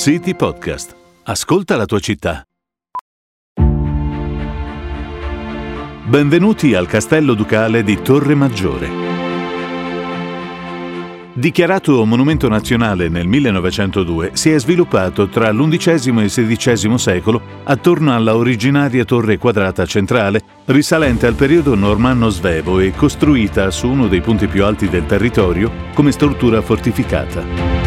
City Podcast. Ascolta la tua città. Benvenuti al Castello Ducale di Torre Maggiore. Dichiarato monumento nazionale nel 1902, si è sviluppato tra l'XI e il XVI secolo attorno alla originaria torre quadrata centrale, risalente al periodo normanno-svevo e costruita su uno dei punti più alti del territorio come struttura fortificata.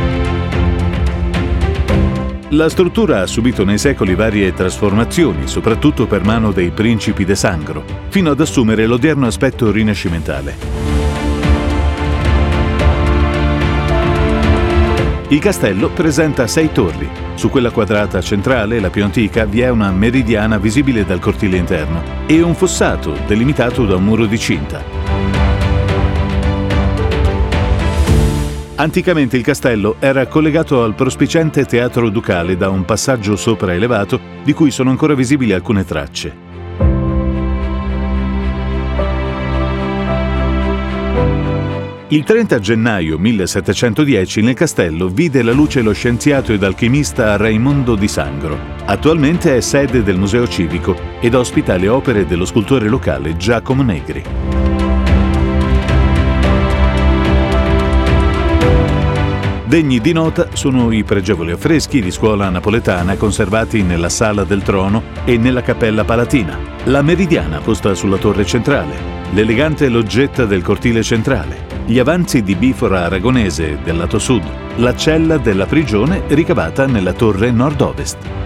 La struttura ha subito nei secoli varie trasformazioni, soprattutto per mano dei principi de Sangro, fino ad assumere l'odierno aspetto rinascimentale. Il castello presenta sei torri. Su quella quadrata centrale, la più antica, vi è una meridiana visibile dal cortile interno e un fossato delimitato da un muro di cinta. Anticamente il castello era collegato al prospicente teatro ducale da un passaggio sopraelevato di cui sono ancora visibili alcune tracce. Il 30 gennaio 1710 nel castello vide la luce lo scienziato ed alchimista Raimondo di Sangro. Attualmente è sede del Museo Civico ed ospita le opere dello scultore locale Giacomo Negri. Degni di nota sono i pregevoli affreschi di scuola napoletana conservati nella Sala del Trono e nella Cappella Palatina, la Meridiana posta sulla torre centrale, l'elegante loggetta del cortile centrale, gli avanzi di bifora aragonese del lato sud, la cella della prigione ricavata nella torre nord-ovest.